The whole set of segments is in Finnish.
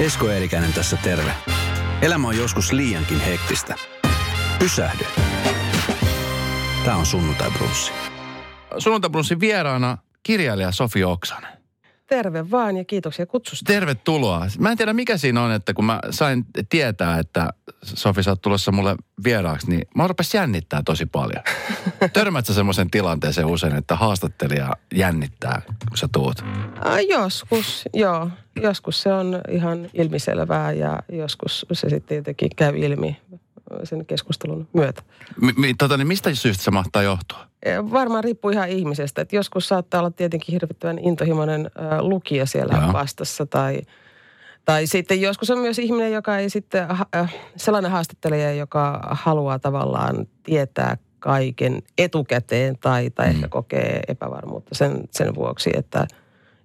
Esko Eerikäinen tässä terve. Elämä on joskus liiankin hektistä. Pysähdy. Tämä on Sunnuntai Brunssi. Sunnuntai Brunssin vieraana kirjailija Sofi Oksanen. Terve vaan ja kiitoksia kutsusta. Tervetuloa. Mä en tiedä mikä siinä on, että kun mä sain tietää, että Sofi sä oot tulossa mulle vieraaksi, niin mä rupesin jännittää tosi paljon. Törmät sä semmoisen tilanteeseen usein, että haastattelija jännittää, kun sä tuut? Äh, joskus, joo. Joskus se on ihan ilmiselvää ja joskus se sitten jotenkin käy ilmi sen keskustelun myötä. Mi- tota, niin mistä syystä se mahtaa johtua? Varmaan riippuu ihan ihmisestä. Että joskus saattaa olla tietenkin hirvittävän intohimoinen äh, lukija siellä Joo. vastassa tai, tai sitten joskus on myös ihminen, joka ei sitten, äh, sellainen haastattelija, joka haluaa tavallaan tietää kaiken etukäteen tai, tai Mm. ehkä kokee epävarmuutta sen, sen vuoksi, että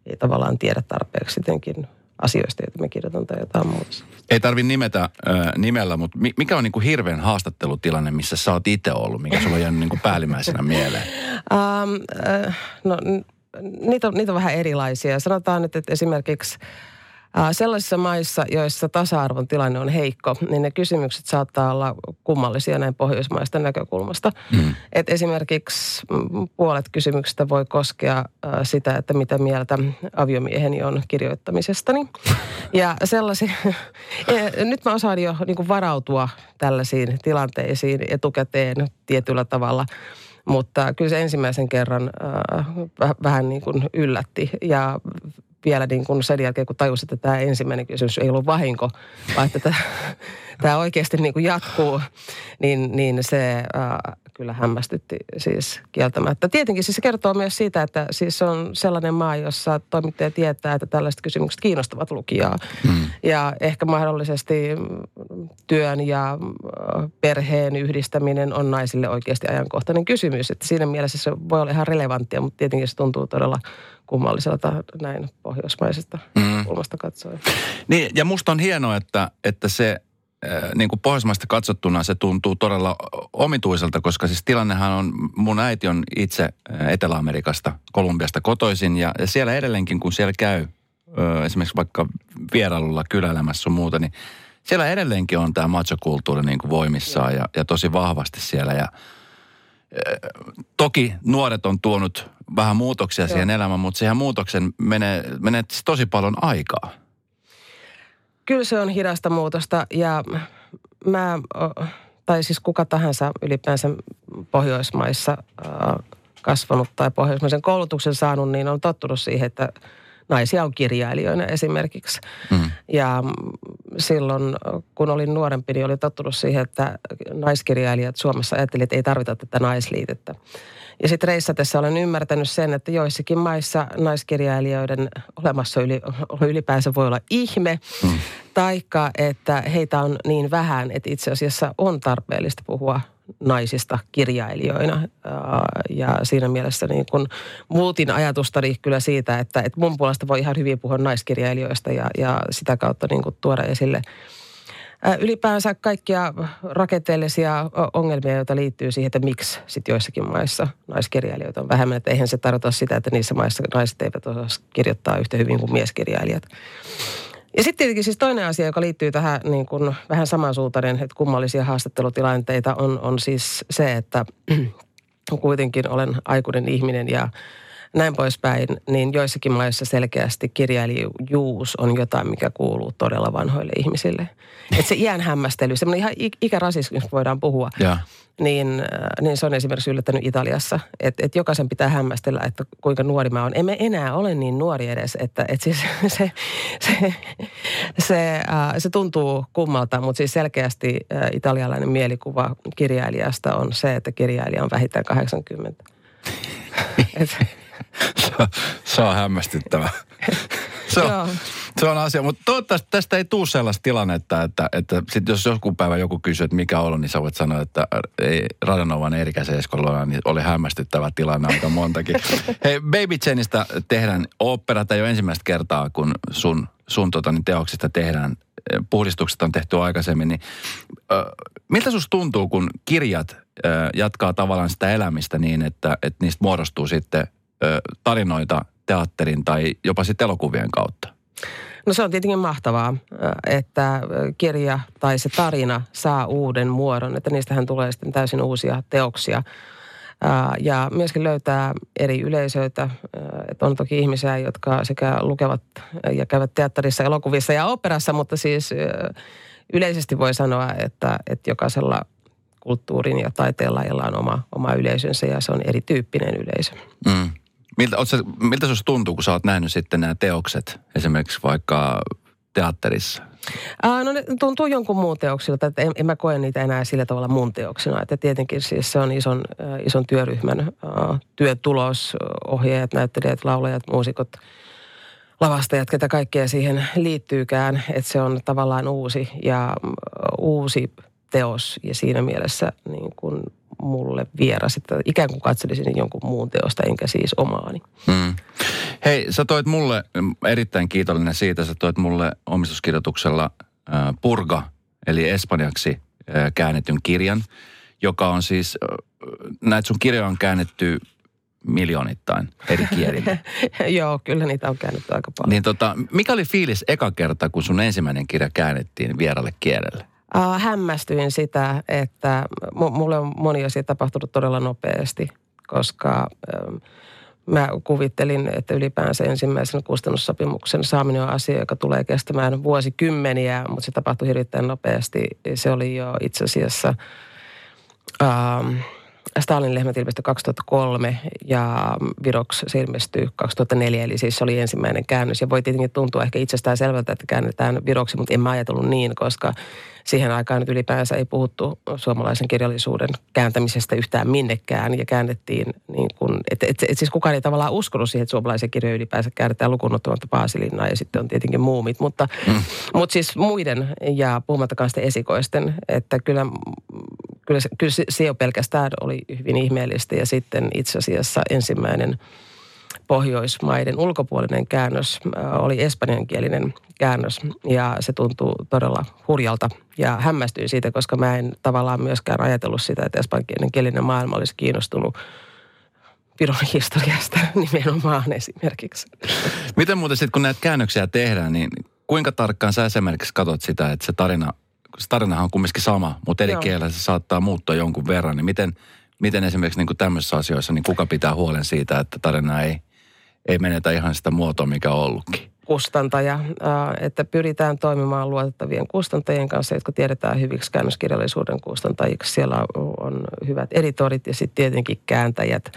ei tavallaan tiedä tarpeeksi jotenkin asioista, joita me kirjoitan tai jotain muuta. Ei tarvi nimetä äh, nimellä, mutta mi- mikä on niin kuin hirveän haastattelutilanne, missä sä oot itse ollut, mikä sulla on jäänyt niin kuin päällimmäisenä mieleen? Um, äh, no, niitä on, niitä on vähän erilaisia. Sanotaan nyt, että esimerkiksi äh, sellaisissa maissa, joissa tasa-arvon tilanne on heikko, niin ne kysymykset saattaa olla kummallisia näin pohjoismaista näkökulmasta. Mm. Et esimerkiksi puolet kysymyksistä voi koskea sitä, että mitä mieltä aviomieheni on kirjoittamisestani. Ja sellaisia, nyt mä osaan jo niin kuin varautua tällaisiin tilanteisiin etukäteen tietyllä tavalla. Mutta kyllä se ensimmäisen kerran äh, väh- vähän niin kuin yllätti ja vielä niin kuin sen jälkeen, kun tajusin, että tämä ensimmäinen kysymys ei ollut vahinko, vaan että tämä, tämä oikeasti niin kuin jatkuu, niin, niin se äh, kyllä hämmästytti siis kieltämättä. Tietenkin siis se kertoo myös siitä, että siis se on sellainen maa, jossa toimittaja tietää, että tällaiset kysymykset kiinnostavat lukijaa. Mm. Ja ehkä mahdollisesti työn ja äh, perheen yhdistäminen on naisille oikeasti ajankohtainen kysymys. Että siinä mielessä se voi olla ihan relevanttia, mutta tietenkin se tuntuu todella kummalliselta näin pohjoismaisesta Mm. kulmasta katsoen. Niin, ja musta on hienoa, että, että se niin kuin pohjoismaista katsottuna se tuntuu todella omituiselta, koska siis tilannehan on, mun äiti on itse äh, Etelä-Amerikasta, Kolumbiasta kotoisin ja, siellä edelleenkin, kun siellä käy ö, esimerkiksi vaikka vierailulla kyläelämässä sun muuta, niin siellä edelleenkin on tämä machokulttuuri niin kuin voimissaan ja, ja tosi vahvasti siellä ja toki nuoret on tuonut vähän muutoksia Joo. siihen elämään, mutta siihen muutoksen menee, menee tosi paljon aikaa. Kyllä se on hidasta muutosta ja mä, tai siis kuka tahansa ylipäänsä Pohjoismaissa kasvanut tai pohjoismaisen koulutuksen saanut, niin on tottunut siihen, että naisia on kirjailijoina esimerkiksi. Mm. Ja silloin, kun olin nuorempi, niin olin tottunut siihen, että naiskirjailijat Suomessa ajattelivat, että ei tarvita tätä naisliitettä. Ja sitten reissatessa olen ymmärtänyt sen, että joissakin maissa naiskirjailijoiden olemassa yli, ylipäänsä voi olla ihme, Mm. taikka että heitä on niin vähän, että itse asiassa on tarpeellista puhua naisista kirjailijoina. Ja siinä mielessä niin kun muutin ajatustani kyllä siitä, että, että mun puolesta voi ihan hyvin puhua naiskirjailijoista ja, ja sitä kautta niin kuin tuoda esille ää, ylipäänsä kaikkia rakenteellisia ongelmia, joita liittyy siihen, että miksi sit joissakin maissa naiskirjailijoita on vähemmän. Että eihän se tarkoita sitä, että niissä maissa naiset eivät osaa kirjoittaa yhtä hyvin kuin mieskirjailijat. Ja sitten tietenkin siis toinen asia, joka liittyy tähän niin kuin vähän samansuuntainen, että kummallisia haastattelutilanteita on, on siis se, että kuitenkin olen aikuinen ihminen ja näin poispäin, niin joissakin maissa selkeästi kirjailijuus on jotain, mikä kuuluu todella vanhoille ihmisille. Että se iän hämmästely, semmoinen ihan ik- ikärasismi, jos voidaan puhua, Ja. niin, äh, niin se on esimerkiksi yllättänyt Italiassa. Että et jokaisen pitää hämmästellä, että kuinka nuori mä oon. Emme enää ole niin nuori edes, että et siis se, se, se, äh, se tuntuu kummalta, mutta siis selkeästi äh, italialainen mielikuva kirjailijasta on se, että kirjailija on vähintään 80. Et, Se, on hämmästyttävä. Se on, se on asia, mutta toivottavasti tästä ei tule sellaista tilannetta, että, että sit jos joku päivä joku kysyy, että mikä on, niin sä voit sanoa, että ei, Radanovan Eerikäisen Eskolla niin oli hämmästyttävä tilanne aika montakin. Hei, Baby Chainista tehdään opera, tai jo ensimmäistä kertaa, kun sun, sun tota, niin teoksista tehdään, eh, puhdistukset on tehty aikaisemmin, niin ö, miltä susta tuntuu, kun kirjat ö, jatkaa tavallaan sitä elämistä niin, että, että niistä muodostuu sitten ö, tarinoita teatterin tai jopa sitten elokuvien kautta? No se on tietenkin mahtavaa, että kirja tai se tarina saa uuden muodon, että niistähän tulee sitten täysin uusia teoksia. Ja myöskin löytää eri yleisöitä. Että on toki ihmisiä, jotka sekä lukevat ja käyvät teatterissa, elokuvissa ja operassa, mutta siis yleisesti voi sanoa, että, että jokaisella kulttuurin ja taiteen lajilla on oma, oma yleisönsä ja se on erityyppinen yleisö. Mm. Miltä, miltä se tuntuu, kun sä oot nähnyt sitten nämä teokset esimerkiksi vaikka teatterissa? Ää, no ne tuntuu jonkun muun teoksilta, että en, en mä koe niitä enää sillä tavalla mun teoksina. Että tietenkin siis se on ison, äh, ison työryhmän äh, työtulos, ohjaajat, näyttelijät, laulajat, muusikot, lavastajat, ketä kaikkea siihen liittyykään. Että se on tavallaan uusi ja uh, uusi teos ja siinä mielessä niin kuin mulle vieras, että ikään kuin katselisin jonkun muun teosta, enkä siis omaani. Mm. Hei, sä toit mulle, erittäin kiitollinen siitä, sä toit mulle omistuskirjoituksella äh, Purga, eli espanjaksi äh, käännetyn kirjan, joka on siis, äh, näitä sun kirjoja on käännetty miljoonittain eri kielillä. Joo, kyllä niitä on käännetty aika paljon. Niin tota, mikä oli fiilis eka kerta, kun sun ensimmäinen kirja käännettiin vieralle kielelle? Uh, hämmästyin sitä, että mulle on moni asia tapahtunut todella nopeasti, koska uh, mä kuvittelin, että ylipäänsä ensimmäisen kustannussopimuksen saaminen on asia, joka tulee kestämään vuosikymmeniä, mutta se tapahtui hirveän nopeasti. Se oli jo itse asiassa... Uh, Stalin lehmät ilmestyi 2003 ja Viroks se ilmestyi 2004, eli siis se oli ensimmäinen käännös. Ja voi tietenkin tuntua ehkä itsestään selvältä, että käännetään Viroksi, mutta en mä ajatellut niin, koska siihen aikaan nyt ylipäänsä ei puhuttu suomalaisen kirjallisuuden kääntämisestä yhtään minnekään. Ja käännettiin niin kuin, että et, et siis kukaan ei tavallaan uskonut siihen, että suomalaisen kirjoja ylipäänsä käännetään lukunottamatta Paasilinnaa ja sitten on tietenkin muumit. Mutta, mm. mutta siis muiden ja puhumattakaan sitten esikoisten, että kyllä kyllä se, kyllä se jo pelkästään oli hyvin ihmeellistä ja sitten itse asiassa ensimmäinen Pohjoismaiden ulkopuolinen käännös äh, oli espanjankielinen käännös ja se tuntuu todella hurjalta ja hämmästyin siitä, koska mä en tavallaan myöskään ajatellut sitä, että espanjankielinen maailma olisi kiinnostunut Viron historiasta nimenomaan esimerkiksi. Miten muuten sitten, kun näitä käännöksiä tehdään, niin kuinka tarkkaan sä esimerkiksi katsot sitä, että se tarina se tarinahan on kumminkin sama, mutta eri kielellä se saattaa muuttua jonkun verran. Niin miten, miten esimerkiksi niin kuin tämmöisissä asioissa, niin kuka pitää huolen siitä, että tarina ei, ei menetä ihan sitä muotoa, mikä on ollutkin? kustantaja, että pyritään toimimaan luotettavien kustantajien kanssa, jotka tiedetään hyviksi käännöskirjallisuuden kustantajiksi. Siellä on hyvät editorit ja sitten tietenkin kääntäjät,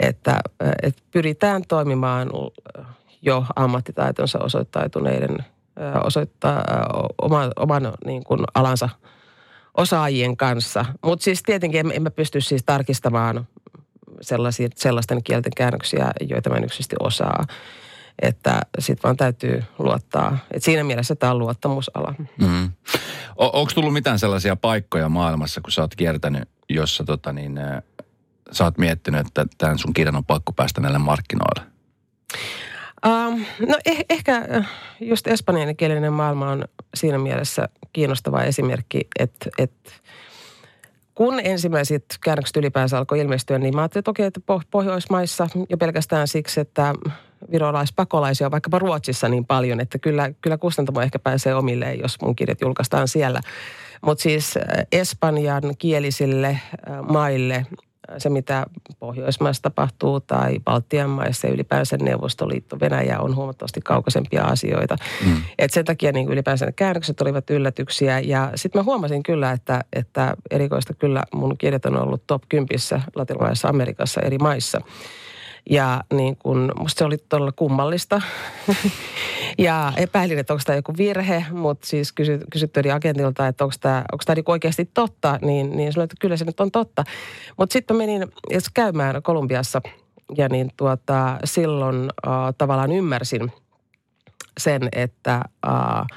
että, että pyritään toimimaan jo ammattitaitonsa osoittautuneiden osoittaa oma, oman niin kuin alansa osaajien kanssa. Mutta siis tietenkin en, en mä pysty siis tarkistamaan sellaisia, sellaisten kielten käännöksiä, joita mä en yksisesti osaa. Että sitten vaan täytyy luottaa. Et siinä mielessä tämä on luottamusala. Mm. O- Onko tullut mitään sellaisia paikkoja maailmassa, kun sä oot kiertänyt, jossa tota niin, sä oot miettinyt, että tämän sun kirjan on pakko päästä näille markkinoille? Um, no eh, ehkä äh, just espanjankielinen maailma on siinä mielessä kiinnostava esimerkki, että, että kun ensimmäiset käännökset ylipäänsä alkoi ilmestyä, niin mä ajattelin toki, että Pohjoismaissa jo pelkästään siksi, että virolaispakolaisia on vaikkapa Ruotsissa niin paljon, että kyllä, kyllä kustantamo ehkä pääsee omilleen, jos mun kirjat julkaistaan siellä. Mutta siis äh, espanjan kielisille äh, maille se, mitä Pohjoismaissa tapahtuu tai Baltian maissa ja ylipäänsä Neuvostoliitto, Venäjä on huomattavasti kaukaisempia asioita. Mm. Et sen takia niin ylipäänsä ne käännökset olivat yllätyksiä ja sitten mä huomasin kyllä, että, että erikoista kyllä mun kirjat on ollut top 10 latinalaisessa Amerikassa eri maissa. Ja niin kun, musta se oli todella kummallista. ja epäilin, että onko tämä joku virhe, mutta siis kysy, kysytty eri agentilta, että onko tämä, onko tämä niinku oikeasti totta, niin, niin sanoin, että kyllä se nyt on totta. Mutta sitten menin käymään Kolumbiassa ja niin tuota, silloin uh, tavallaan ymmärsin sen, että uh, –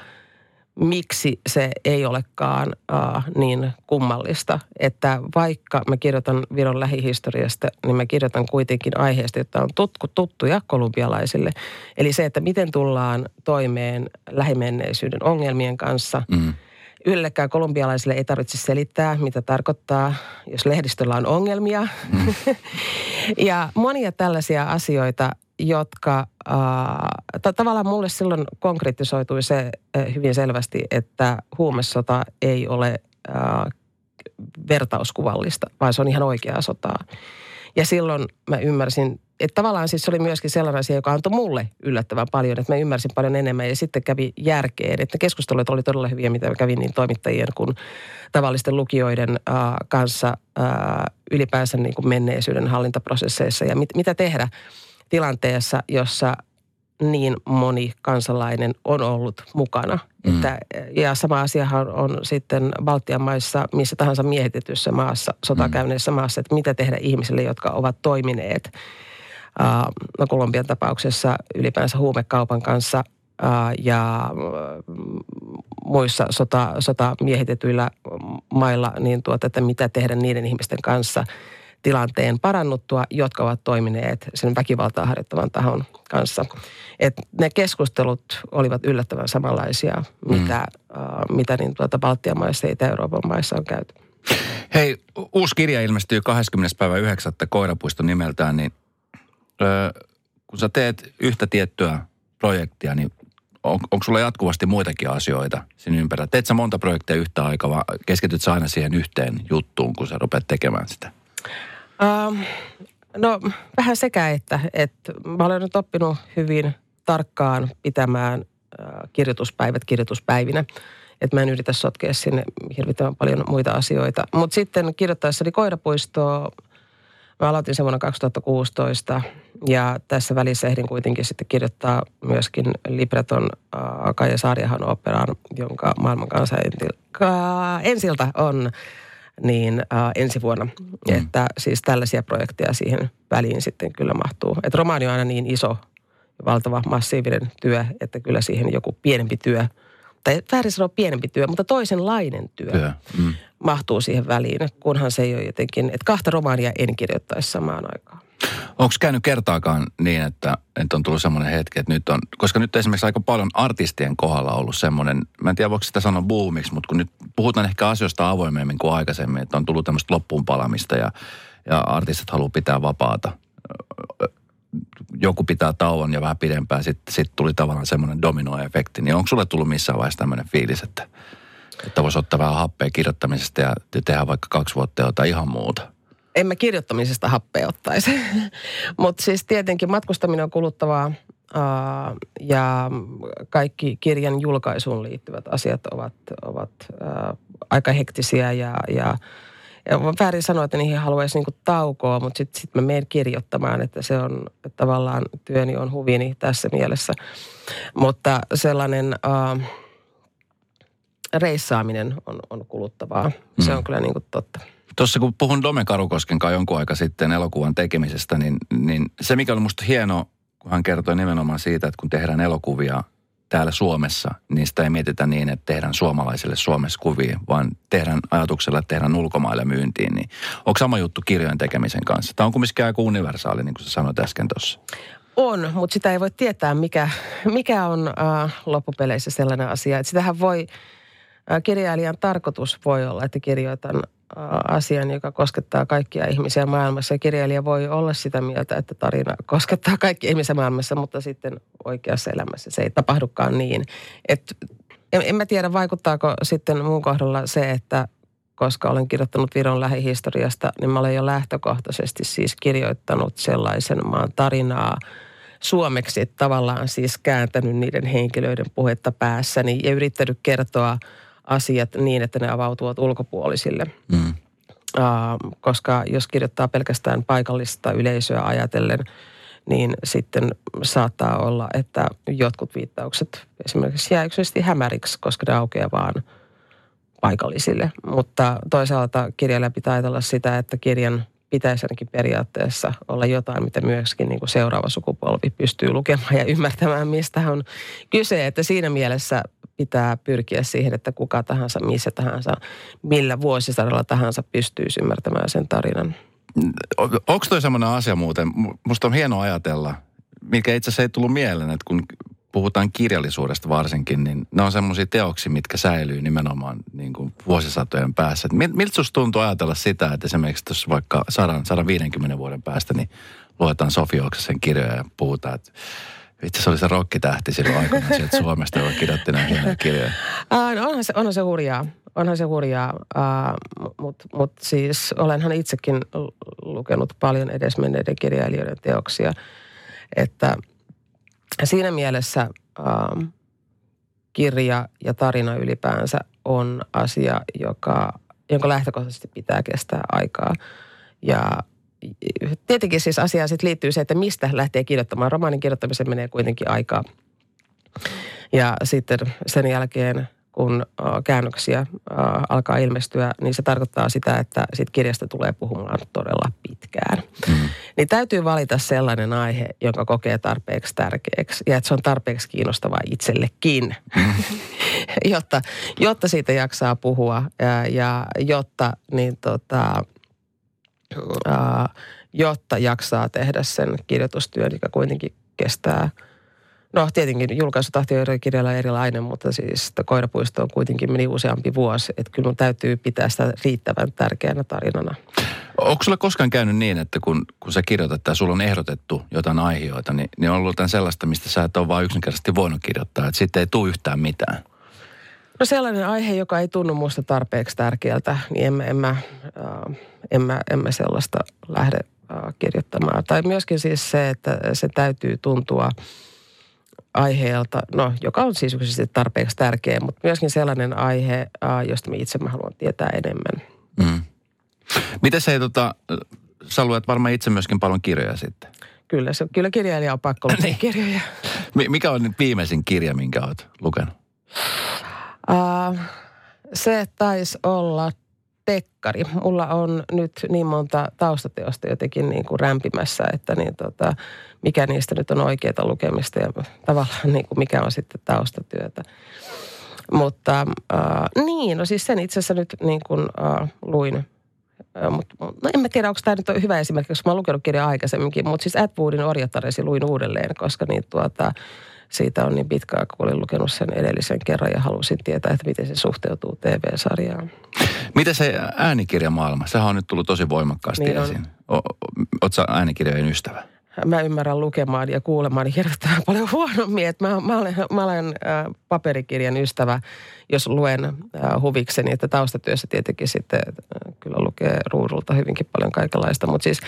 miksi se ei olekaan uh, niin kummallista. Että vaikka mä kirjoitan Viron lähihistoriasta, niin mä kirjoitan kuitenkin aiheesta, jotta on tutku, tuttuja kolumbialaisille. Eli se, että miten tullaan toimeen lähimenneisyyden ongelmien kanssa. Mm. Yllekään kolumbialaisille ei tarvitse selittää, mitä tarkoittaa, jos lehdistöllä on ongelmia. Mm. ja monia tällaisia asioita, jotka, äh, tavallaan mulle silloin konkretisoitui se hyvin selvästi, että huumesota ei ole äh, vertauskuvallista, vaan se on ihan oikeaa sotaa. Ja silloin mä ymmärsin, että tavallaan siis se oli myöskin sellainen asia, joka antoi mulle yllättävän paljon, että mä ymmärsin paljon enemmän ja sitten kävi järkeen. Että keskustelut oli todella hyviä, mitä mä kävin niin toimittajien kuin tavallisten lukijoiden äh, kanssa äh, ylipäänsä niin kuin menneisyyden hallintaprosesseissa ja mit, mitä tehdä tilanteessa, jossa niin moni kansalainen on ollut mukana. Mm. Että, ja sama asiahan on sitten Baltian maissa, missä tahansa miehitetyssä maassa, sotakäyneissä mm. maassa, että mitä tehdä ihmisille, jotka ovat toimineet – no Kolumbian tapauksessa ylipäänsä huumekaupan kanssa ja muissa sota, sota miehitetyillä mailla, niin tuota, että mitä tehdä niiden ihmisten kanssa tilanteen parannuttua, jotka ovat toimineet sen väkivaltaa harjoittavan tahon kanssa. Et ne keskustelut olivat yllättävän samanlaisia, mm. mitä, uh, mitä niin tuota Baltian maissa ja Itä-Euroopan maissa on käyty. Hei, uusi kirja ilmestyy 20. päivä 9. Koirapuiston nimeltään, niin kun sä teet yhtä tiettyä projektia, niin on, onko sulla jatkuvasti muitakin asioita siinä ympärillä? Teet sä monta projektia yhtä aikaa vai keskityt sä aina siihen yhteen juttuun, kun sä rupeat tekemään sitä? Um, no vähän sekä, että, että mä olen nyt oppinut hyvin tarkkaan pitämään uh, kirjoituspäivät kirjoituspäivinä. Että mä en yritä sotkea sinne hirvittävän paljon muita asioita. Mutta sitten kirjoittaessani Koirapuistoa Mä aloitin sen vuonna 2016 ja tässä välissä ehdin kuitenkin sitten kirjoittaa myöskin libreton äh, Kaija Saariahan operaan, jonka maailman kanssa ensiltä on niin äh, ensi vuonna. Mm. Että siis tällaisia projekteja siihen väliin sitten kyllä mahtuu. Että romaani on aina niin iso, valtava, massiivinen työ, että kyllä siihen joku pienempi työ, tai väärin sanoa pienempi työ, mutta toisenlainen työ. työ. Mm mahtuu siihen väliin, kunhan se ei ole jotenkin, että kahta romaania en kirjoittaisi samaan aikaan. Onko käynyt kertaakaan niin, että, että on tullut semmoinen hetki, että nyt on, koska nyt esimerkiksi aika paljon artistien kohdalla ollut semmoinen, mä en tiedä voiko sitä sanoa boomiksi, mutta kun nyt puhutaan ehkä asioista avoimemmin kuin aikaisemmin, että on tullut tämmöistä loppuun palamista ja, ja artistit haluaa pitää vapaata. Joku pitää tauon ja vähän pidempään, sitten sit tuli tavallaan semmoinen dominoefekti. Niin onko sulle tullut missään vaiheessa tämmöinen fiilis, että – että voisi ottaa vähän happea kirjoittamisesta ja tehdä vaikka kaksi vuotta jotain ihan muuta? En mä kirjoittamisesta happea ottaisi. Mutta siis tietenkin matkustaminen on kuluttavaa Uh, ja kaikki kirjan julkaisuun liittyvät asiat ovat, ovat uh, aika hektisiä ja, ja, ja väärin sanoa, että niihin haluaisi niinku taukoa, mutta sitten sit mä menen kirjoittamaan, että se on että tavallaan työni on huvini tässä mielessä. Mutta sellainen... Uh, reissaaminen on, on kuluttavaa. Se mm. on kyllä niin kuin totta. Tuossa kun puhun Dome Karukosken kanssa jonkun aika sitten elokuvan tekemisestä, niin, niin se mikä oli musta hieno, kun hän kertoi nimenomaan siitä, että kun tehdään elokuvia täällä Suomessa, niin sitä ei mietitä niin, että tehdään suomalaisille Suomessa kuvia, vaan tehdään ajatuksella, että tehdään ulkomaille myyntiin. Niin onko sama juttu kirjojen tekemisen kanssa? Tämä on kumminkin aika universaali, niin kuin sä sanoit äsken tuossa. On, mutta sitä ei voi tietää, mikä, mikä on äh, loppupeleissä sellainen asia. Että sitähän voi kirjailijan tarkoitus voi olla, että kirjoitan asian, joka koskettaa kaikkia ihmisiä maailmassa. Ja kirjailija voi olla sitä mieltä, että tarina koskettaa kaikkia ihmisiä maailmassa, mutta sitten oikeassa elämässä se ei tapahdukaan niin. Et en, en mä tiedä, vaikuttaako sitten mun kohdalla se, että koska olen kirjoittanut Viron lähihistoriasta, niin mä olen jo lähtökohtaisesti siis kirjoittanut sellaisen maan tarinaa suomeksi, tavallaan siis kääntänyt niiden henkilöiden puhetta päässäni ja yrittänyt kertoa – asiat niin, että ne avautuvat ulkopuolisille. Mm. Uh, koska jos kirjoittaa pelkästään paikallista yleisöä ajatellen, niin sitten saattaa olla, että jotkut viittaukset esimerkiksi jää yksilöllisesti hämäriksi, koska ne aukeaa vaan paikallisille. Mutta toisaalta kirjailija pitää ajatella sitä, että kirjan pitäisi ainakin periaatteessa olla jotain, mitä myöskin niin kuin seuraava sukupolvi pystyy lukemaan ja ymmärtämään, mistä on kyse. Että siinä mielessä pitää pyrkiä siihen, että kuka tahansa, missä tahansa, millä vuosisadalla tahansa pystyy ymmärtämään sen tarinan. Onko toi semmoinen asia muuten, musta on hieno ajatella, mikä itse asiassa ei tullut mieleen, että kun puhutaan kirjallisuudesta varsinkin, niin ne on semmoisia teoksia, mitkä säilyy nimenomaan niin kuin vuosisatojen päässä. miltä susta tuntuu ajatella sitä, että esimerkiksi tuossa vaikka 100, 150 vuoden päästä, niin luetaan Sofi Oksasen kirjoja ja puhutaan, että itse se oli se rokkitähti silloin aikana sieltä Suomesta, joka kirjoitti näitä hienoja kirjoja. Uh, no onhan se, onhan se hurjaa. Onhan se hurjaa, uh, mutta mut siis olenhan itsekin lukenut paljon edesmenneiden kirjailijoiden teoksia. Että siinä mielessä uh, kirja ja tarina ylipäänsä on asia, joka, jonka lähtökohtaisesti pitää kestää aikaa. Ja tietenkin siis asiaan sitten liittyy se, että mistä lähtee kirjoittamaan. Romaanin kirjoittamiseen menee kuitenkin aikaa. Ja sitten sen jälkeen, kun käännöksiä alkaa ilmestyä, niin se tarkoittaa sitä, että sit kirjasta tulee puhumaan todella pitkään. Mm. Niin täytyy valita sellainen aihe, jonka kokee tarpeeksi tärkeäksi ja että se on tarpeeksi kiinnostavaa itsellekin, mm. jotta, jotta siitä jaksaa puhua ja, ja jotta niin tota, ää, jotta jaksaa tehdä sen kirjoitustyön, joka kuitenkin kestää – No tietenkin julkaisutahti on kirjalla erilainen, mutta siis koirapuisto on kuitenkin meni useampi vuosi. Että kyllä mun täytyy pitää sitä riittävän tärkeänä tarinana. Onko sulla koskaan käynyt niin, että kun, kun sä kirjoitat tai sulla on ehdotettu jotain aiheita, niin, niin on ollut jotain sellaista, mistä sä et ole vaan yksinkertaisesti voinut kirjoittaa, että sitten ei tule yhtään mitään? No sellainen aihe, joka ei tunnu musta tarpeeksi tärkeältä, niin en mä, en mä, äh, en mä, en mä sellaista lähde äh, kirjoittamaan. Tai myöskin siis se, että se täytyy tuntua aiheelta, no joka on siis tarpeeksi tärkeä, mutta myöskin sellainen aihe, äh, josta mä itse mä haluan tietää enemmän. Mm. Miten se, tota, sä luet varmaan itse myöskin paljon kirjoja sitten? Kyllä, se, kyllä kirjailija on pakko lukea niin. kirjoja. Mikä on nyt viimeisin kirja, minkä olet lukenut? Uh, se taisi olla Tekkari. Mulla on nyt niin monta taustateosta jotenkin niin kuin rämpimässä, että niin tota, mikä niistä nyt on oikeaa lukemista ja tavallaan niin kuin mikä on sitten taustatyötä. Mutta uh, niin, no siis sen itse asiassa nyt niin kuin uh, luin. Uh, mut, no en mä tiedä, onko tämä nyt on hyvä esimerkki, koska mä oon lukenut kirjaa aikaisemminkin, mutta siis Atwoodin Orjataresi luin uudelleen, koska niin tuota, siitä on niin pitkä aika, kun olin lukenut sen edellisen kerran ja halusin tietää, että miten se suhteutuu TV-sarjaan. Miten se äänikirjamaailma? Sehän on nyt tullut tosi voimakkaasti niin esiin. Oletko äänikirjojen ystävä? Mä ymmärrän lukemaan ja kuulemaan hirvittävän paljon huonommin. Että mä, mä olen, mä olen äh, paperikirjan ystävä, jos luen äh, huvikseni. Että taustatyössä tietenkin sitten äh, kyllä lukee ruudulta hyvinkin paljon kaikenlaista. Mutta siis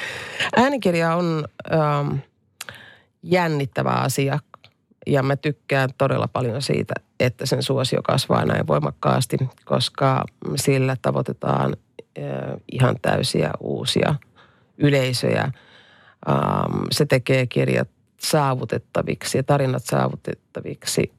äänikirja on äh, jännittävä asia, ja mä tykkään todella paljon siitä, että sen suosio kasvaa näin voimakkaasti, koska sillä tavoitetaan ihan täysiä uusia yleisöjä. Se tekee kirjat saavutettaviksi ja tarinat saavutettaviksi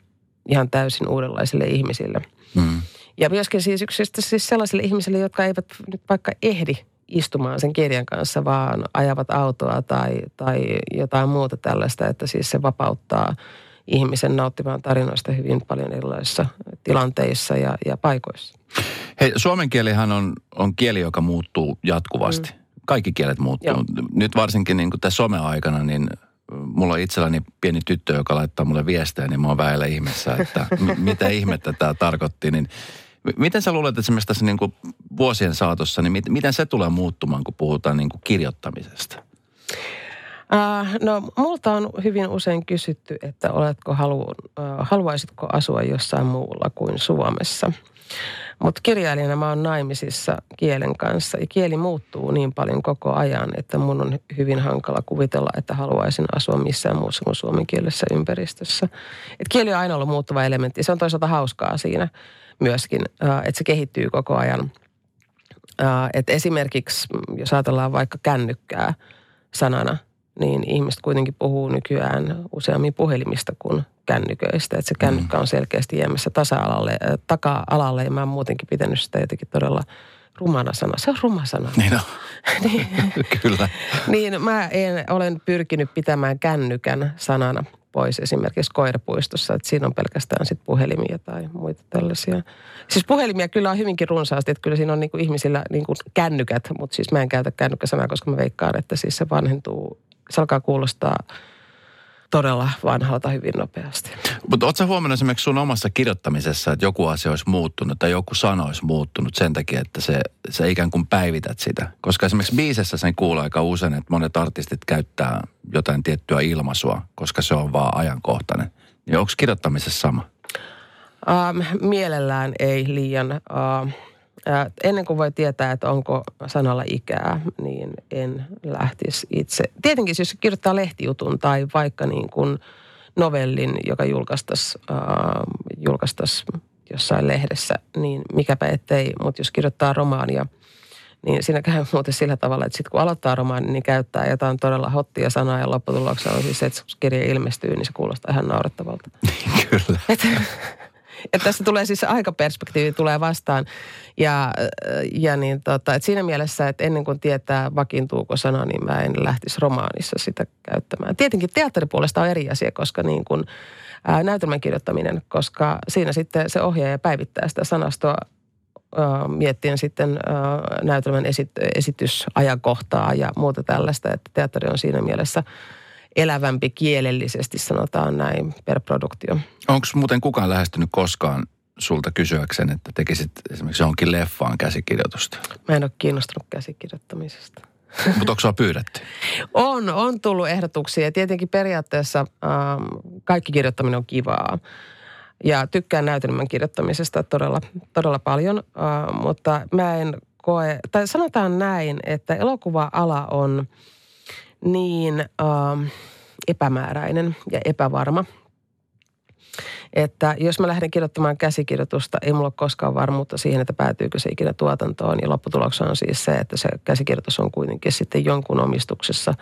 ihan täysin uudenlaisille ihmisille. Mm. Ja myöskin siis yksistä siis sellaisille ihmisille, jotka eivät nyt vaikka ehdi istumaan sen kirjan kanssa, vaan ajavat autoa tai, tai jotain muuta tällaista, että siis se vapauttaa – ihmisen nauttimaan tarinoista hyvin paljon erilaisissa tilanteissa ja, ja paikoissa. Hei, suomen kielihän on, on kieli, joka muuttuu jatkuvasti. Mm. Kaikki kielet muuttuu. Joo. Nyt varsinkin niin tässä some-aikana, niin mulla on itselläni pieni tyttö, joka laittaa mulle viestejä, niin mä oon väillä ihmeessä, että m- mitä ihmettä tämä tarkoitti. Niin miten sä luulet, että esimerkiksi tässä niin kuin vuosien saatossa, niin mit, miten se tulee muuttumaan, kun puhutaan niin kuin kirjoittamisesta? Uh, no, multa on hyvin usein kysytty, että oletko halu, uh, haluaisitko asua jossain muulla kuin Suomessa. Mutta kirjailijana mä oon naimisissa kielen kanssa ja kieli muuttuu niin paljon koko ajan, että mun on hyvin hankala kuvitella, että haluaisin asua missään muussa kuin suomenkielisessä ympäristössä. Et kieli on aina ollut muuttuva elementti. Se on toisaalta hauskaa siinä myöskin, että se kehittyy koko ajan. Et esimerkiksi, jos ajatellaan vaikka kännykkää sanana – niin ihmiset kuitenkin puhuu nykyään useammin puhelimista kuin kännyköistä. Että se kännykkä on selkeästi jäämässä tasa-alalle, äh, taka-alalle ja mä oon muutenkin pitänyt sitä jotenkin todella rumana sana. Se on ruma sana. Niin on. niin, Kyllä. niin mä en, olen pyrkinyt pitämään kännykän sanana pois esimerkiksi koirapuistossa, että siinä on pelkästään sit puhelimia tai muita tällaisia. Siis puhelimia kyllä on hyvinkin runsaasti, että kyllä siinä on niinku ihmisillä niinku kännykät, mutta siis mä en käytä kännykkäsanaa, koska mä veikkaan, että siis se vanhentuu se alkaa kuulostaa todella vanhalta hyvin nopeasti. Mutta ootko huomannut esimerkiksi sun omassa kirjoittamisessa, että joku asia olisi muuttunut tai joku sana olisi muuttunut sen takia, että se, se ikään kuin päivität sitä? Koska esimerkiksi biisessä sen kuulee aika usein, että monet artistit käyttää jotain tiettyä ilmaisua, koska se on vaan ajankohtainen. Niin onko kirjoittamisessa sama? Um, mielellään ei liian. Ennen kuin voi tietää, että onko sanalla ikää, niin en lähtisi itse. Tietenkin siis jos kirjoittaa lehtijutun tai vaikka niin kuin novellin, joka julkaistaisi, äh, julkaistais jossain lehdessä, niin mikäpä ettei. Mutta jos kirjoittaa romaania, niin siinä käy muuten sillä tavalla, että sitten kun aloittaa romaanin, niin käyttää jotain todella hottia sanaa ja lopputuloksena on siis se, että kun kirja ilmestyy, niin se kuulostaa ihan naurettavalta. Kyllä. että tässä tulee siis aikaperspektiivi tulee vastaan. Ja, ja niin tota, että siinä mielessä, että ennen kuin tietää vakiintuuko sana, niin mä en lähtisi romaanissa sitä käyttämään. Tietenkin teatteripuolesta on eri asia, koska niin kuin, ää, näytelmän kirjoittaminen, koska siinä sitten se ohjaaja päivittää sitä sanastoa miettien sitten näytelmän esit, esitysajankohtaa ja muuta tällaista, että teatteri on siinä mielessä – elävämpi kielellisesti, sanotaan näin, per produktio. Onko muuten kukaan lähestynyt koskaan sulta kysyäkseen, että tekisit esimerkiksi johonkin leffaan käsikirjoitusta? Mä en ole kiinnostunut käsikirjoittamisesta. Mutta onko pyydetty? on, on tullut ehdotuksia. Tietenkin periaatteessa ähm, kaikki kirjoittaminen on kivaa. Ja tykkään näytelmän kirjoittamisesta todella, todella paljon, äh, mutta mä en koe, tai sanotaan näin, että elokuva-ala on – niin äh, epämääräinen ja epävarma, että jos mä lähden kirjoittamaan käsikirjoitusta, ei mulla ole koskaan varmuutta siihen, että päätyykö se ikinä tuotantoon. Ja lopputuloksena on siis se, että se käsikirjoitus on kuitenkin sitten jonkun omistuksessa,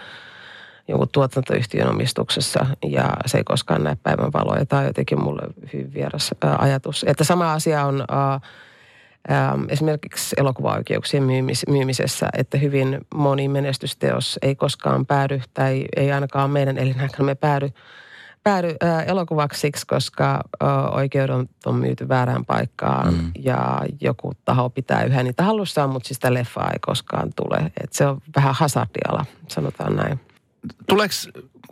jonkun tuotantoyhtiön omistuksessa ja se ei koskaan näe päivän valoa. Tämä on jotenkin mulle hyvin vieras ää, ajatus. Että sama asia on... Ää, Ähm, esimerkiksi elokuvaoikeuksien myymis, myymisessä, että hyvin moni menestysteos ei koskaan päädy tai ei ainakaan meidän elinaikana me päädy, päädy ää, äh, elokuvaksi, koska äh, oikeudet on myyty väärään paikkaan mm. ja joku taho pitää yhä niitä hallussaan, mutta siis sitä leffaa ei koskaan tule. Et se on vähän hazardiala, sanotaan näin. Tuleeko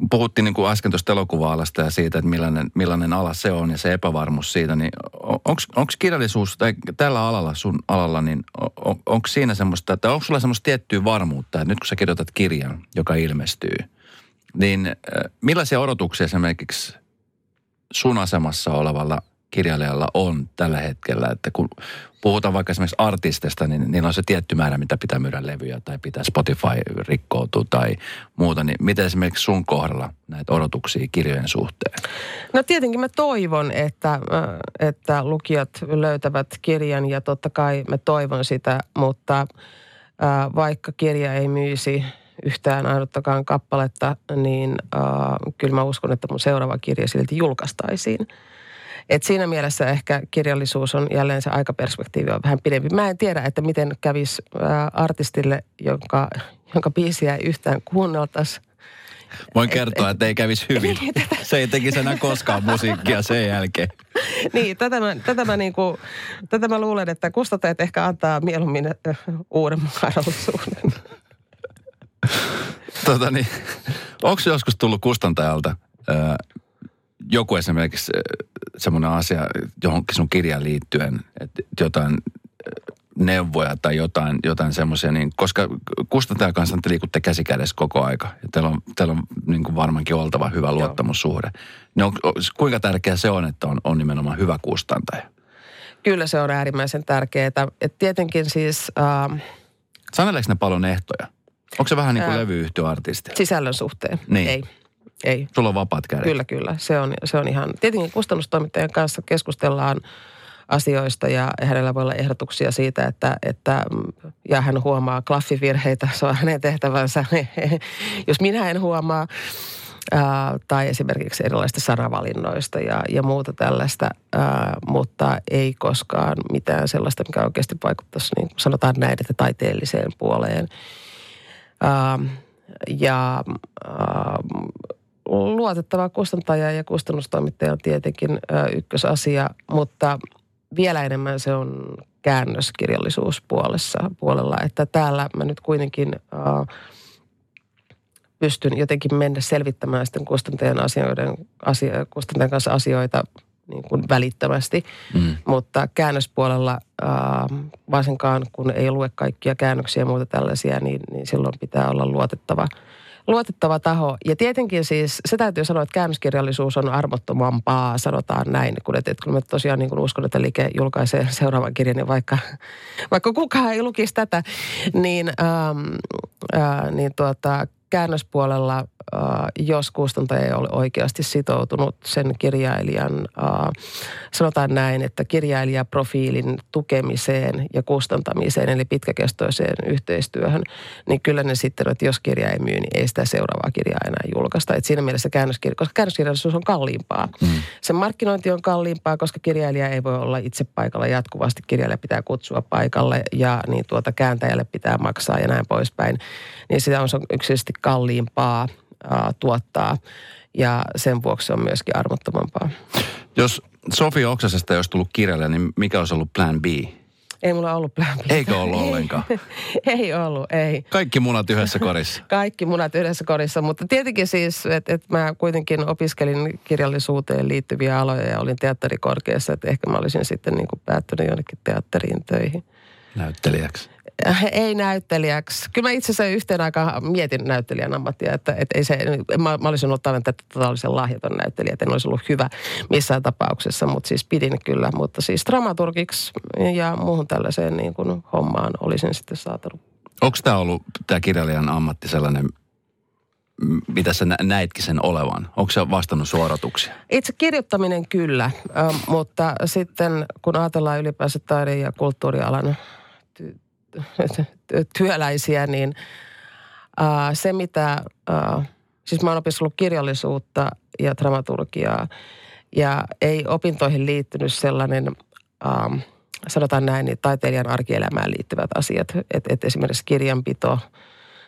puhuttiin niin kuin äsken tuosta elokuva-alasta ja siitä, että millainen, millainen ala se on ja se epävarmuus siitä, niin onko kirjallisuus tai tällä alalla, sun alalla, niin on, onko siinä semmoista, että onko sulla semmoista tiettyä varmuutta, että nyt kun sä kirjoitat kirjan, joka ilmestyy, niin millaisia odotuksia esimerkiksi sun asemassa olevalla kirjailijalla on tällä hetkellä, että kun puhutaan vaikka esimerkiksi artistista, niin niillä on se tietty määrä, mitä pitää myydä levyjä tai pitää Spotify rikkoutua tai muuta. Niin miten esimerkiksi sun kohdalla näitä odotuksia kirjojen suhteen? No tietenkin mä toivon, että, että lukijat löytävät kirjan ja totta kai mä toivon sitä, mutta vaikka kirja ei myisi yhtään ainuttakaan kappaletta, niin äh, kyllä mä uskon, että mun seuraava kirja silti julkaistaisiin. Et siinä mielessä ehkä kirjallisuus on jälleen se aikaperspektiivi on vähän pidempi. Mä en tiedä, että miten kävisi artistille, jonka, jonka biisiä ei yhtään kuunneltaisi. Voin kertoa, et, että ei kävisi hyvin. Se ei tekisi enää koskaan musiikkia sen jälkeen. niin, tätä mä, tätä mä, niinku, tätä mä luulen, että kustantajat ehkä antaa mieluummin uuden mahdollisuuden. tota niin, onko joskus tullut kustantajalta joku esimerkiksi äh, semmoinen asia johonkin sun kirjaan liittyen, että jotain äh, neuvoja tai jotain, jotain semmoisia, niin, koska kustantajan kanssa te liikutte käsikädessä koko aika. Ja teillä on, teillä on niin kuin varmaankin oltava hyvä luottamussuhde. Niin on, kuinka tärkeää se on, että on, on nimenomaan hyvä kustantaja? Kyllä se on äärimmäisen tärkeää. Et tietenkin siis... Äh, Saneleeko ne paljon ehtoja? Onko se vähän niin kuin äh, levyyhtiöartisti? Sisällön suhteen, niin. ei. Ei. Sulla on vapaat kädet. Kyllä, kyllä. Se on, se on ihan, tietenkin kustannustoimittajan kanssa keskustellaan asioista ja hänellä voi olla ehdotuksia siitä, että, että ja hän huomaa klaffivirheitä, se on hänen tehtävänsä, jos minä en huomaa. Ää, tai esimerkiksi erilaisista sanavalinnoista ja, ja muuta tällaista, ää, mutta ei koskaan mitään sellaista, mikä oikeasti vaikuttaisi, niin sanotaan näin, että taiteelliseen puoleen. Ää, ja ää, luotettava kustantaja ja kustannustoimittaja on tietenkin ykkösasia, mutta vielä enemmän se on käännöskirjallisuuspuolessa puolella, että täällä mä nyt kuitenkin pystyn jotenkin mennä selvittämään sitten kustantajan, asioiden, asia, kustantajan kanssa asioita niin kuin välittömästi. Mm. Mutta käännöspuolella, äh, varsinkaan kun ei lue kaikkia käännöksiä ja muuta tällaisia, niin, niin silloin pitää olla luotettava – luotettava taho. Ja tietenkin siis, se täytyy sanoa, että käännöskirjallisuus on armottomampaa, sanotaan näin. Kun, että, että kun mä tosiaan niin kun uskon, että Like julkaisee seuraavan kirjan, niin vaikka, vaikka kukaan ei lukisi tätä, niin, ähm, äh, niin tuota, käännöspuolella Äh, jos kustantaja ei ole oikeasti sitoutunut sen kirjailijan, äh, sanotaan näin, että kirjailijaprofiilin tukemiseen ja kustantamiseen, eli pitkäkestoiseen yhteistyöhön, niin kyllä ne sitten, että jos kirja ei myy, niin ei sitä seuraavaa kirjaa enää julkaista. Et siinä mielessä käännöskirja, koska käännöskirjallisuus on kalliimpaa. Mm. Sen markkinointi on kalliimpaa, koska kirjailija ei voi olla itse paikalla jatkuvasti. Kirjailija pitää kutsua paikalle ja niin tuota kääntäjälle pitää maksaa ja näin poispäin. Niin sitä on yksisesti kalliimpaa ää, tuottaa ja sen vuoksi se on myöskin armottomampaa. Jos Sofia Oksasesta ei olisi tullut kirjailija, niin mikä olisi ollut plan B? Ei mulla ollut plan B. Eikö ollut ollenkaan? ei ollut, ei. Kaikki munat yhdessä korissa. Kaikki munat yhdessä korissa, mutta tietenkin siis, että et mä kuitenkin opiskelin kirjallisuuteen liittyviä aloja ja olin teatterikorkeassa, että ehkä mä olisin sitten niin kuin päättynyt jonnekin teatteriin töihin. Näyttelijäksi. Ei näyttelijäksi. Kyllä mä itse asiassa yhteen aikaan mietin näyttelijän ammattia, että, että ei se, mä, mä olisin ollut aivan totaalisen lahjaton näyttelijä, että en olisi ollut hyvä missään tapauksessa, mutta siis pidin kyllä. Mutta siis dramaturgiksi ja muuhun tällaiseen niin kuin hommaan olisin sitten saatanut. Onko tämä ollut, tämä kirjailijan ammatti sellainen, mitä sä näitkin sen olevan? Onko se vastannut suoratuksia? Itse kirjoittaminen kyllä, mutta sitten kun ajatellaan ylipäänsä taide- ja kulttuurialan työläisiä, niin ää, se mitä, ää, siis mä oon opiskellut kirjallisuutta ja dramaturgiaa ja ei opintoihin liittynyt sellainen, ää, sanotaan näin, niin taiteilijan arkielämään liittyvät asiat, että et esimerkiksi kirjanpito,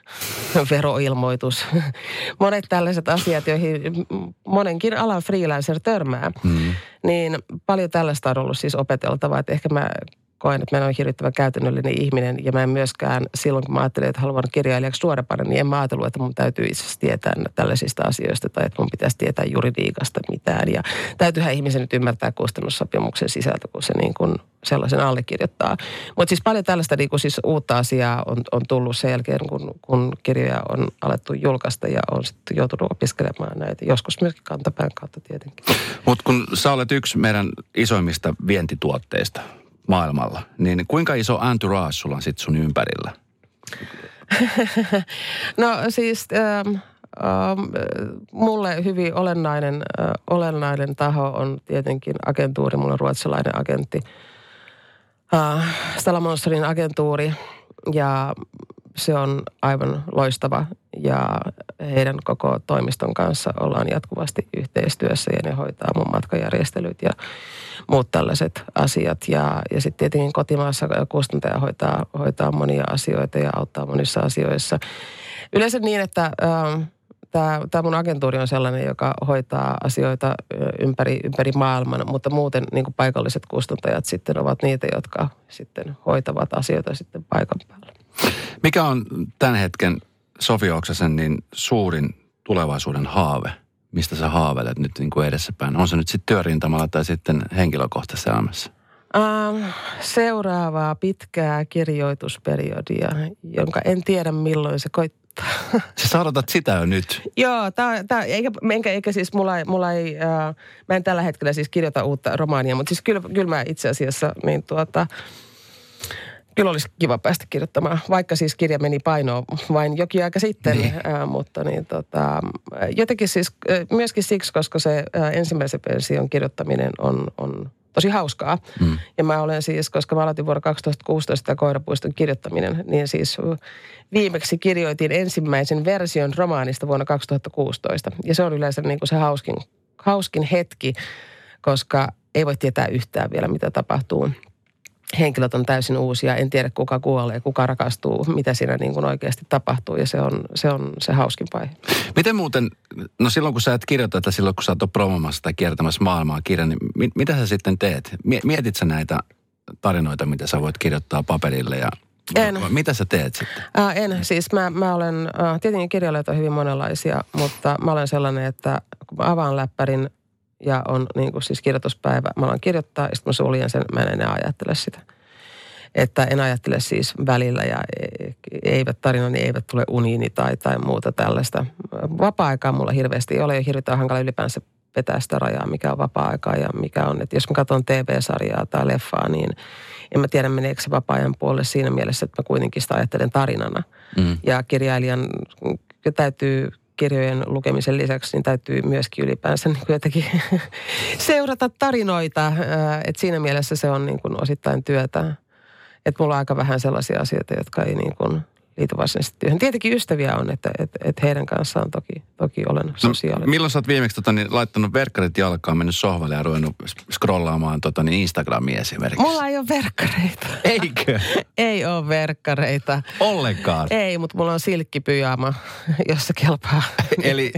veroilmoitus, monet tällaiset asiat, joihin monenkin alan freelancer törmää. Mm. Niin paljon tällaista on ollut siis opeteltavaa, että ehkä mä koen, että mä olen hirvittävän käytännöllinen ihminen ja mä en myöskään silloin, kun mä ajattelin, että haluan kirjailijaksi suorapana, niin en mä ajatellut, että mun täytyy itse asiassa tietää tällaisista asioista tai että mun pitäisi tietää juridiikasta mitään. Ja täytyyhän ihmisen nyt ymmärtää kustannussopimuksen sisältö, kun se niin kuin sellaisen allekirjoittaa. Mutta siis paljon tällaista niin kuin siis uutta asiaa on, on tullut sen jälkeen, kun, kun kirjoja on alettu julkaista ja on sitten joutunut opiskelemaan näitä. Joskus myöskin kantapään kautta tietenkin. Mutta kun sä olet yksi meidän isoimmista vientituotteista, maailmalla, niin kuinka iso entourage sulla on sitten sun ympärillä? no siis ähm, ähm, mulle hyvin olennainen, äh, olennainen taho on tietenkin agentuuri. Mulla on ruotsalainen agentti, äh, Stella Monsterin agentuuri ja se on aivan loistava ja heidän koko toimiston kanssa ollaan jatkuvasti yhteistyössä ja ne hoitaa mun matkajärjestelyt ja muut tällaiset asiat. Ja, ja sitten tietenkin kotimaassa kustantaja hoitaa, hoitaa monia asioita ja auttaa monissa asioissa. Yleensä niin, että ähm, tämä mun agentuuri on sellainen, joka hoitaa asioita ympäri, ympäri maailman, mutta muuten niin paikalliset kustantajat sitten ovat niitä, jotka sitten hoitavat asioita sitten paikan päällä. Mikä on tämän hetken Sofi Oksasen niin suurin tulevaisuuden haave? Mistä sä haaveilet nyt niin kuin edessäpäin? On se nyt sitten työrintamalla tai sitten henkilökohtaisessa elämässä? Ähm, seuraavaa pitkää kirjoitusperiodia, jonka en tiedä milloin se koittaa. Sä saadotat sitä jo nyt. Joo, tää, tää, eikä, eikä, eikä siis mulla, mulla ei, äh, mä en tällä hetkellä siis kirjoita uutta romaania, mutta siis kyllä, kyllä mä itse asiassa niin tuota, Kyllä olisi kiva päästä kirjoittamaan, vaikka siis kirja meni painoon vain jokin aika sitten, niin. ää, mutta niin tota, jotenkin siis myöskin siksi, koska se ää, ensimmäisen version kirjoittaminen on, on tosi hauskaa. Mm. Ja mä olen siis, koska mä aloitin vuonna 2016 Koirapuiston kirjoittaminen, niin siis viimeksi kirjoitin ensimmäisen version romaanista vuonna 2016. Ja se on yleensä niin kuin se hauskin, hauskin hetki, koska ei voi tietää yhtään vielä, mitä tapahtuu – henkilöt on täysin uusia. En tiedä, kuka kuolee, kuka rakastuu, mitä siinä niin kuin oikeasti tapahtuu. Ja se on se, on se hauskin vaihe. Miten muuten, no silloin kun sä et kirjoita, että silloin kun sä oot promomassa tai kiertämässä maailmaa kirjan, niin mit, mitä sä sitten teet? Mietit sä näitä tarinoita, mitä sä voit kirjoittaa paperille ja En. Mitä sä teet sitten? Ää, en, siis mä, mä olen, äh, tietenkin kirjailijoita on hyvin monenlaisia, mutta mä olen sellainen, että kun mä avaan läppärin ja on niin kuin siis kirjoituspäivä, mä alan kirjoittaa ja sitten mä suljen sen, mä en enää ajattele sitä. Että en ajattele siis välillä ja e- eivät tarinani eivät tule uniini tai, tai muuta tällaista. Vapaa-aikaa mulla hirveästi ei ole ja hirveän hankala ylipäänsä vetää sitä rajaa, mikä on vapaa-aikaa ja mikä on. Että jos mä katson TV-sarjaa tai leffaa, niin en mä tiedä meneekö se vapaa-ajan puolelle siinä mielessä, että mä kuitenkin sitä ajattelen tarinana. Mm. Ja kirjailijan täytyy kirjojen lukemisen lisäksi, niin täytyy myöskin ylipäänsä niin jotenkin seurata tarinoita. Että siinä mielessä se on niin kuin osittain työtä. Että mulla on aika vähän sellaisia asioita, jotka ei niin kuin liity varsinaisesti työhön. Tietenkin ystäviä on, että, että, että heidän kanssaan toki, toki olen sosiaalinen. No, milloin sä oot viimeksi tota, niin, laittanut verkkarit jalkaan, mennyt sohvalle ja ruvennut scrollaamaan tota, niin Instagramia esimerkiksi? Mulla ei ole verkkareita. Eikö? ei ole verkkareita. Ollenkaan? Ei, mutta mulla on silkkipyjama, jossa kelpaa. Eli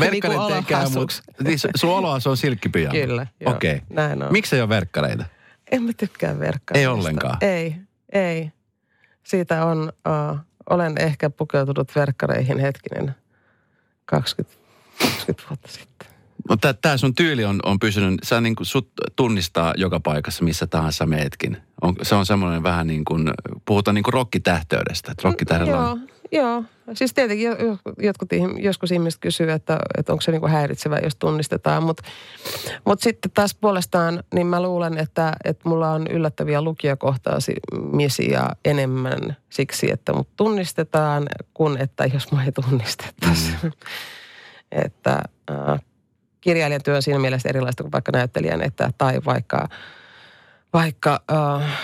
verkkarit Niin ei käy, mutta siis sun oloa se on silkkipyjama? Kyllä, joo. Okei. Okay. Näin on. Miksi ei ole verkkareita? En mä tykkää verkkareista. Ei ollenkaan? Ei, ei. Siitä on, uh, olen ehkä pukeutunut verkkareihin hetkinen 20, 20 vuotta sitten. Mutta tämä sun tyyli on, on pysynyt, sä niin kuin sut tunnistaa joka paikassa, missä tahansa meetkin. On, se on semmoinen vähän niin kuin, puhutaan niin kuin rokkitähteydestä. Että rokkitähdellä Joo, on, joo. Siis tietenkin jo- jo- jotkut, joskus ihmiset kysyy, että, että onko se niin kuin häiritsevää, jos tunnistetaan. Mutta mut sitten taas puolestaan, niin mä luulen, että, että mulla on yllättäviä lukijakohtaamisia enemmän siksi, että mut tunnistetaan, kuin että jos mua ei tunnistettaisi. Mm. että äh, kirjailijan työ on siinä mielessä erilaista kuin vaikka näyttelijän, että, tai vaikka, vaikka äh,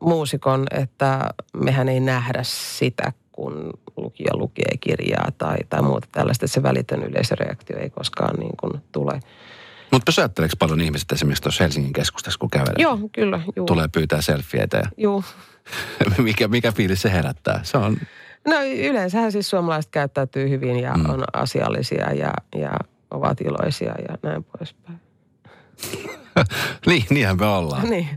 muusikon, että mehän ei nähdä sitä, kun lukija lukee kirjaa tai, tai muuta tällaista, että se välitön yleisöreaktio ei koskaan niin kuin tule. Mutta pysäytteleekö paljon ihmiset esimerkiksi tuossa Helsingin keskustassa, kun kävelee? Joo, kyllä. Juu. Tulee pyytää selfieitä ja Juu. mikä, mikä fiilis se herättää? Se on, No yleensähän siis suomalaiset käyttäytyy hyvin ja mm. on asiallisia ja, ja ovat iloisia ja näin poispäin. niin, niinhän me ollaan. Niin.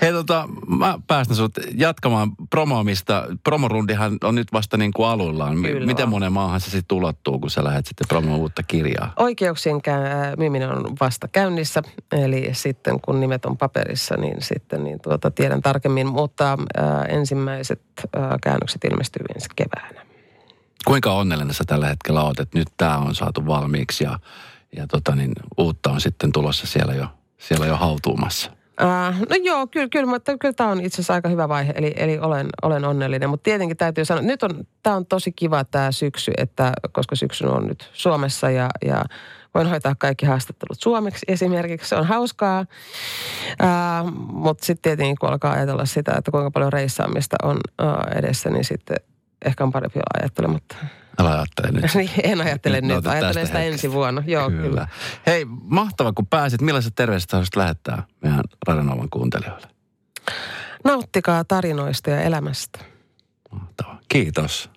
Hei tota, mä päästän sut jatkamaan promoamista. Promorundihan on nyt vasta niin kuin aluillaan. M- Kyllä Miten on. monen maahan se sitten ulottuu, kun sä lähdet sitten promoamaan uutta kirjaa? Oikeuksien kä- myyminen on vasta käynnissä, eli sitten kun nimet on paperissa, niin sitten niin tuota, tiedän tarkemmin, mutta ää, ensimmäiset ää, käännökset ilmestyy ensi keväänä. Kuinka onnellinen sä tällä hetkellä oot, että nyt tämä on saatu valmiiksi ja, ja tota niin, uutta on sitten tulossa siellä jo, siellä jo hautuumassa? Äh, no joo, kyllä, kyllä, mutta kyllä tämä on itse asiassa aika hyvä vaihe, eli, eli olen, olen onnellinen. Mutta tietenkin täytyy sanoa, nyt on, tämä on tosi kiva tämä syksy, että koska syksy on nyt Suomessa ja, ja voin hoitaa kaikki haastattelut suomeksi esimerkiksi. Se on hauskaa, äh, mutta sitten tietenkin kun alkaa ajatella sitä, että kuinka paljon reissaamista on äh, edessä, niin sitten ehkä on parempi olla ajattelematta. Älä ajattele nyt. Niin, en ajattele Nyt nyt, ajattelen sitä hetkestä. ensi vuonna. Joo, kyllä. kyllä. Hei, mahtava kun pääsit. Millaiset terveiset haluaisit lähettää meidän Radionovan kuuntelijoille? Nauttikaa tarinoista ja elämästä. Mahtavaa. Kiitos.